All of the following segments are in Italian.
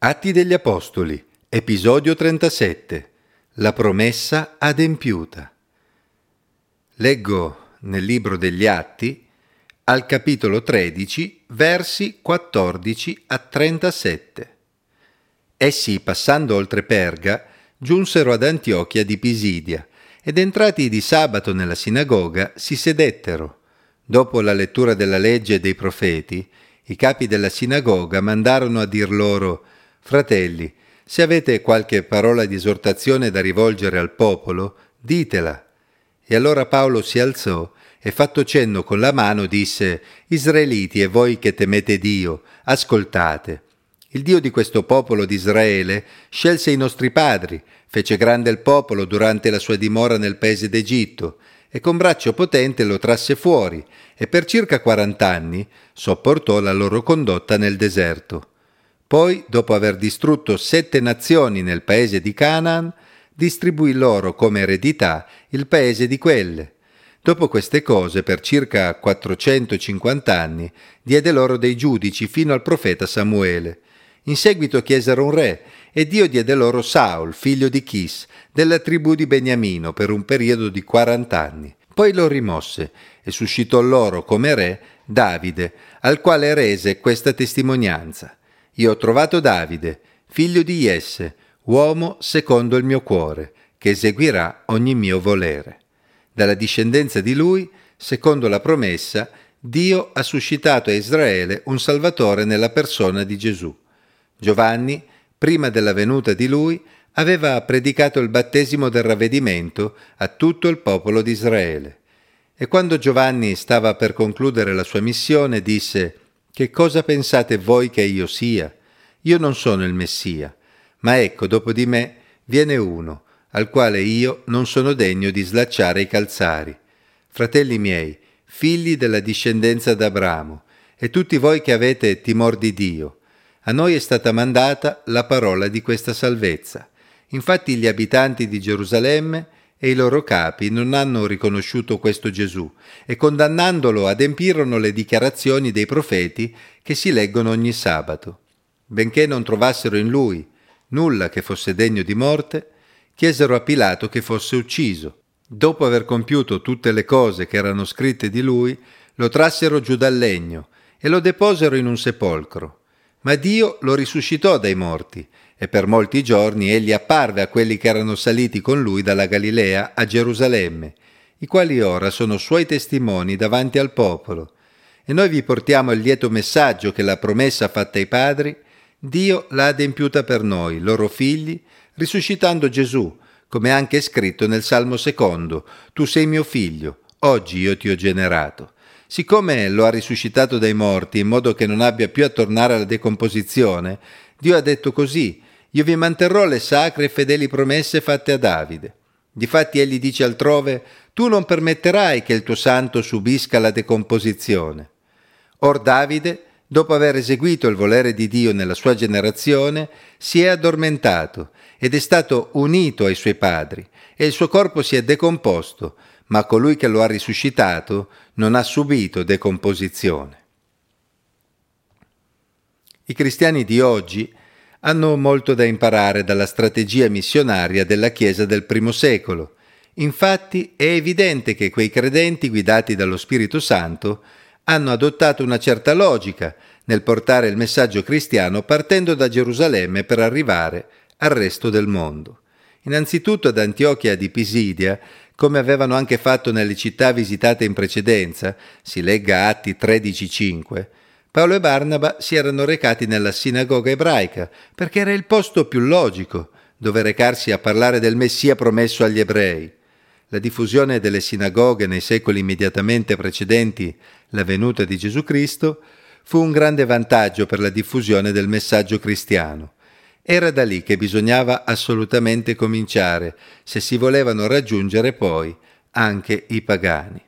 Atti degli Apostoli, episodio 37. La promessa adempiuta. Leggo nel libro degli Atti al capitolo 13, versi 14 a 37. Essi, passando oltre Perga, giunsero ad Antiochia di Pisidia ed entrati di sabato nella sinagoga si sedettero. Dopo la lettura della legge e dei profeti, i capi della sinagoga mandarono a dir loro Fratelli, se avete qualche parola di esortazione da rivolgere al popolo, ditela. E allora Paolo si alzò e fatto cenno con la mano disse, Israeliti e voi che temete Dio, ascoltate. Il Dio di questo popolo di Israele scelse i nostri padri, fece grande il popolo durante la sua dimora nel paese d'Egitto, e con braccio potente lo trasse fuori, e per circa quarant'anni sopportò la loro condotta nel deserto. Poi, dopo aver distrutto sette nazioni nel paese di Canaan, distribuì loro come eredità il paese di quelle. Dopo queste cose, per circa 450 anni, diede loro dei giudici fino al profeta Samuele. In seguito chiesero un re, e Dio diede loro Saul, figlio di Chis, della tribù di Beniamino, per un periodo di 40 anni. Poi lo rimosse e suscitò loro come re Davide, al quale rese questa testimonianza. Io ho trovato Davide, figlio di Jesse, uomo secondo il mio cuore, che eseguirà ogni mio volere. Dalla discendenza di lui, secondo la promessa, Dio ha suscitato a Israele un Salvatore nella persona di Gesù. Giovanni, prima della venuta di lui, aveva predicato il battesimo del ravvedimento a tutto il popolo di Israele. E quando Giovanni stava per concludere la sua missione, disse che cosa pensate voi che io sia? Io non sono il Messia, ma ecco, dopo di me viene uno, al quale io non sono degno di slacciare i calzari. Fratelli miei, figli della discendenza d'Abramo, e tutti voi che avete timor di Dio, a noi è stata mandata la parola di questa salvezza. Infatti gli abitanti di Gerusalemme e i loro capi non hanno riconosciuto questo Gesù e condannandolo adempirono le dichiarazioni dei profeti che si leggono ogni sabato. Benché non trovassero in lui nulla che fosse degno di morte, chiesero a Pilato che fosse ucciso. Dopo aver compiuto tutte le cose che erano scritte di lui, lo trassero giù dal legno e lo deposero in un sepolcro. Ma Dio lo risuscitò dai morti e per molti giorni egli apparve a quelli che erano saliti con lui dalla Galilea a Gerusalemme, i quali ora sono suoi testimoni davanti al popolo. E noi vi portiamo il lieto messaggio che la promessa fatta ai padri, Dio l'ha adempiuta per noi, loro figli, risuscitando Gesù, come anche scritto nel Salmo secondo, Tu sei mio figlio, oggi io ti ho generato. Siccome lo ha risuscitato dai morti in modo che non abbia più a tornare alla decomposizione, Dio ha detto così, io vi manterrò le sacre e fedeli promesse fatte a Davide. Difatti egli dice altrove, tu non permetterai che il tuo santo subisca la decomposizione. Or Davide, dopo aver eseguito il volere di Dio nella sua generazione, si è addormentato ed è stato unito ai suoi padri, e il suo corpo si è decomposto, ma colui che lo ha risuscitato non ha subito decomposizione. I cristiani di oggi hanno molto da imparare dalla strategia missionaria della Chiesa del primo secolo. Infatti è evidente che quei credenti guidati dallo Spirito Santo hanno adottato una certa logica nel portare il messaggio cristiano partendo da Gerusalemme per arrivare al resto del mondo. Innanzitutto ad Antiochia di Pisidia, come avevano anche fatto nelle città visitate in precedenza, si legga Atti 13.5, Paolo e Barnaba si erano recati nella sinagoga ebraica perché era il posto più logico dove recarsi a parlare del Messia promesso agli ebrei. La diffusione delle sinagoghe nei secoli immediatamente precedenti la venuta di Gesù Cristo fu un grande vantaggio per la diffusione del messaggio cristiano. Era da lì che bisognava assolutamente cominciare se si volevano raggiungere poi anche i pagani.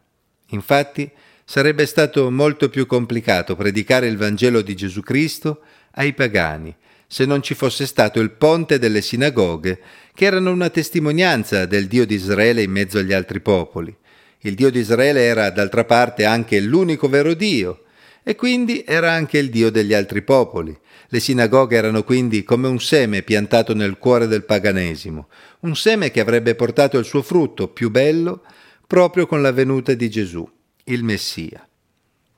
Infatti, Sarebbe stato molto più complicato predicare il Vangelo di Gesù Cristo ai pagani se non ci fosse stato il ponte delle sinagoghe, che erano una testimonianza del Dio di Israele in mezzo agli altri popoli. Il Dio di Israele era d'altra parte anche l'unico vero Dio, e quindi era anche il Dio degli altri popoli. Le sinagoghe erano quindi come un seme piantato nel cuore del paganesimo, un seme che avrebbe portato il suo frutto più bello proprio con la venuta di Gesù, il Messia.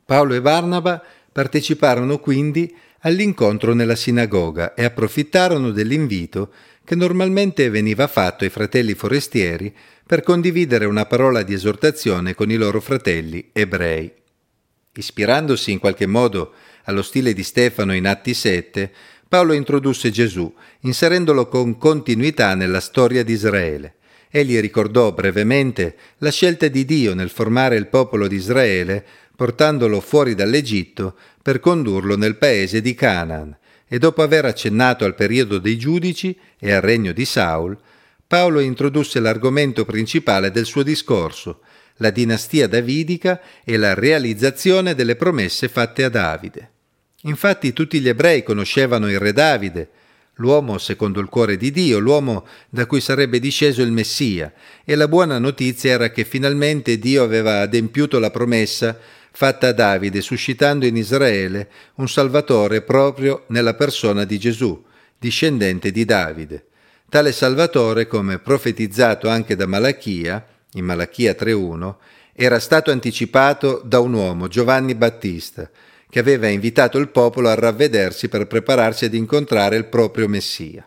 Paolo e Barnaba parteciparono quindi all'incontro nella sinagoga e approfittarono dell'invito che normalmente veniva fatto ai fratelli forestieri per condividere una parola di esortazione con i loro fratelli ebrei. Ispirandosi in qualche modo allo stile di Stefano in Atti 7, Paolo introdusse Gesù, inserendolo con continuità nella storia di Israele. Egli ricordò brevemente la scelta di Dio nel formare il popolo di Israele, portandolo fuori dall'Egitto per condurlo nel paese di Canaan, e dopo aver accennato al periodo dei giudici e al regno di Saul, Paolo introdusse l'argomento principale del suo discorso, la dinastia davidica e la realizzazione delle promesse fatte a Davide. Infatti tutti gli ebrei conoscevano il re Davide, l'uomo secondo il cuore di Dio, l'uomo da cui sarebbe disceso il Messia, e la buona notizia era che finalmente Dio aveva adempiuto la promessa fatta a Davide, suscitando in Israele un Salvatore proprio nella persona di Gesù, discendente di Davide. Tale Salvatore, come profetizzato anche da Malachia, in Malachia 3.1, era stato anticipato da un uomo, Giovanni Battista, che aveva invitato il popolo a ravvedersi per prepararsi ad incontrare il proprio Messia.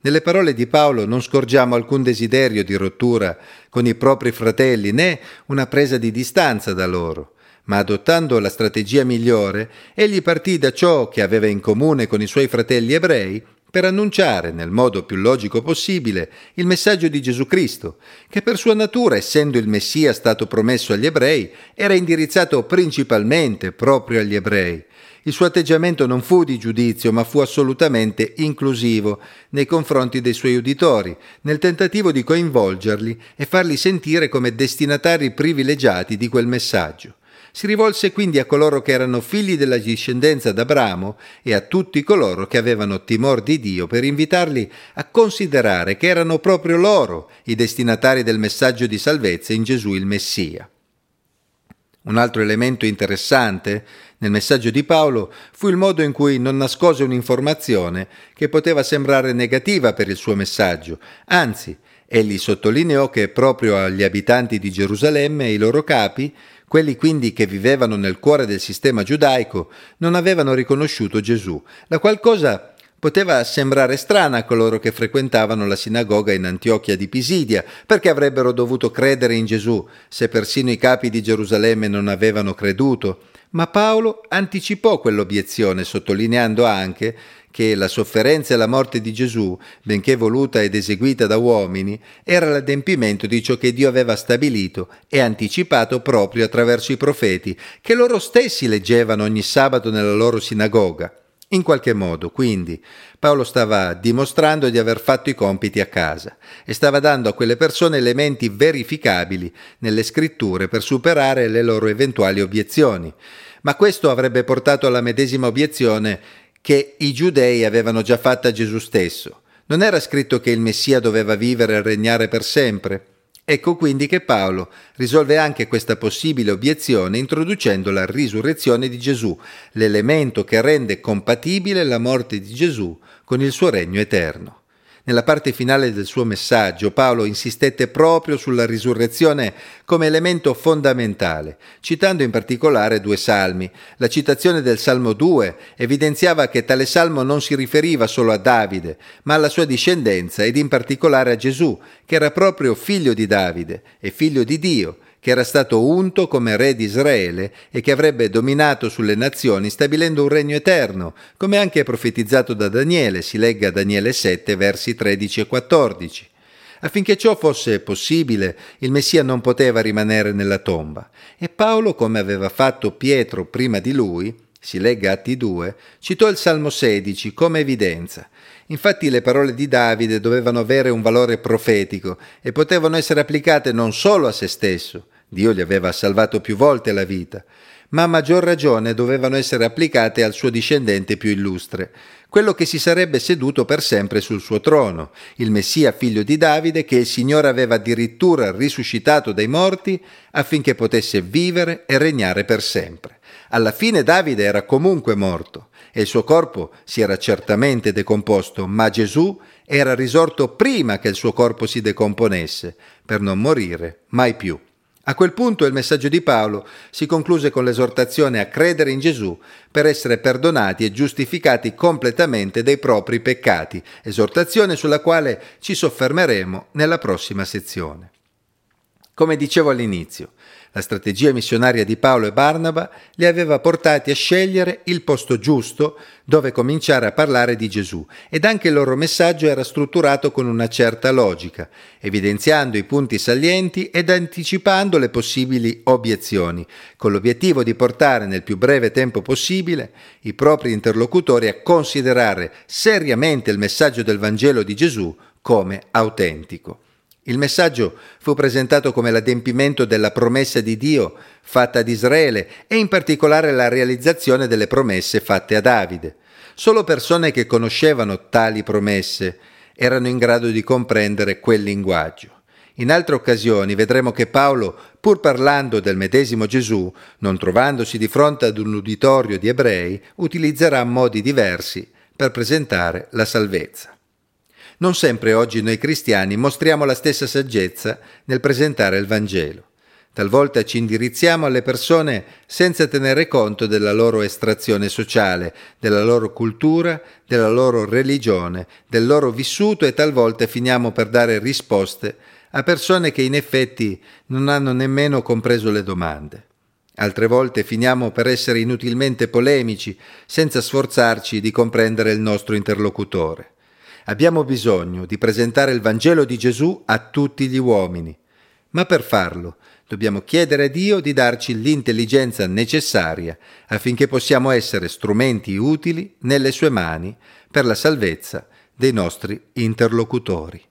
Nelle parole di Paolo non scorgiamo alcun desiderio di rottura con i propri fratelli né una presa di distanza da loro ma adottando la strategia migliore, egli partì da ciò che aveva in comune con i suoi fratelli ebrei per annunciare nel modo più logico possibile il messaggio di Gesù Cristo, che per sua natura, essendo il Messia stato promesso agli ebrei, era indirizzato principalmente proprio agli ebrei. Il suo atteggiamento non fu di giudizio, ma fu assolutamente inclusivo nei confronti dei suoi uditori, nel tentativo di coinvolgerli e farli sentire come destinatari privilegiati di quel messaggio. Si rivolse quindi a coloro che erano figli della discendenza d'Abramo e a tutti coloro che avevano timor di Dio per invitarli a considerare che erano proprio loro i destinatari del messaggio di salvezza in Gesù il Messia. Un altro elemento interessante nel messaggio di Paolo fu il modo in cui non nascose un'informazione che poteva sembrare negativa per il suo messaggio, anzi, egli sottolineò che proprio agli abitanti di Gerusalemme e ai loro capi quelli quindi che vivevano nel cuore del sistema giudaico non avevano riconosciuto Gesù, la qual cosa poteva sembrare strana a coloro che frequentavano la sinagoga in Antiochia di Pisidia, perché avrebbero dovuto credere in Gesù se persino i capi di Gerusalemme non avevano creduto. Ma Paolo anticipò quell'obiezione, sottolineando anche che la sofferenza e la morte di Gesù, benché voluta ed eseguita da uomini, era l'adempimento di ciò che Dio aveva stabilito e anticipato proprio attraverso i profeti, che loro stessi leggevano ogni sabato nella loro sinagoga. In qualche modo, quindi, Paolo stava dimostrando di aver fatto i compiti a casa e stava dando a quelle persone elementi verificabili nelle scritture per superare le loro eventuali obiezioni. Ma questo avrebbe portato alla medesima obiezione che i giudei avevano già fatta a Gesù stesso. Non era scritto che il Messia doveva vivere e regnare per sempre. Ecco quindi che Paolo risolve anche questa possibile obiezione introducendo la risurrezione di Gesù, l'elemento che rende compatibile la morte di Gesù con il suo regno eterno. Nella parte finale del suo messaggio Paolo insistette proprio sulla risurrezione come elemento fondamentale, citando in particolare due salmi. La citazione del Salmo 2 evidenziava che tale salmo non si riferiva solo a Davide, ma alla sua discendenza ed in particolare a Gesù, che era proprio figlio di Davide e figlio di Dio, che era stato unto come re di Israele e che avrebbe dominato sulle nazioni stabilendo un regno eterno, come anche profetizzato da Daniele, si legga Daniele 7 versi 13 e 14. Affinché ciò fosse possibile, il Messia non poteva rimanere nella tomba e Paolo, come aveva fatto Pietro prima di lui, si legga Atti 2, citò il Salmo 16 come evidenza. Infatti le parole di Davide dovevano avere un valore profetico e potevano essere applicate non solo a se stesso, Dio gli aveva salvato più volte la vita, ma a maggior ragione dovevano essere applicate al suo discendente più illustre, quello che si sarebbe seduto per sempre sul suo trono, il Messia figlio di Davide che il Signore aveva addirittura risuscitato dai morti affinché potesse vivere e regnare per sempre. Alla fine Davide era comunque morto e il suo corpo si era certamente decomposto, ma Gesù era risorto prima che il suo corpo si decomponesse, per non morire mai più. A quel punto il messaggio di Paolo si concluse con l'esortazione a credere in Gesù per essere perdonati e giustificati completamente dei propri peccati, esortazione sulla quale ci soffermeremo nella prossima sezione. Come dicevo all'inizio, la strategia missionaria di Paolo e Barnaba li aveva portati a scegliere il posto giusto dove cominciare a parlare di Gesù ed anche il loro messaggio era strutturato con una certa logica, evidenziando i punti salienti ed anticipando le possibili obiezioni, con l'obiettivo di portare nel più breve tempo possibile i propri interlocutori a considerare seriamente il messaggio del Vangelo di Gesù come autentico. Il messaggio fu presentato come l'adempimento della promessa di Dio fatta ad Israele e in particolare la realizzazione delle promesse fatte a Davide. Solo persone che conoscevano tali promesse erano in grado di comprendere quel linguaggio. In altre occasioni vedremo che Paolo, pur parlando del medesimo Gesù, non trovandosi di fronte ad un uditorio di ebrei, utilizzerà modi diversi per presentare la salvezza. Non sempre oggi noi cristiani mostriamo la stessa saggezza nel presentare il Vangelo. Talvolta ci indirizziamo alle persone senza tenere conto della loro estrazione sociale, della loro cultura, della loro religione, del loro vissuto e talvolta finiamo per dare risposte a persone che in effetti non hanno nemmeno compreso le domande. Altre volte finiamo per essere inutilmente polemici senza sforzarci di comprendere il nostro interlocutore. Abbiamo bisogno di presentare il Vangelo di Gesù a tutti gli uomini, ma per farlo dobbiamo chiedere a Dio di darci l'intelligenza necessaria affinché possiamo essere strumenti utili nelle sue mani per la salvezza dei nostri interlocutori.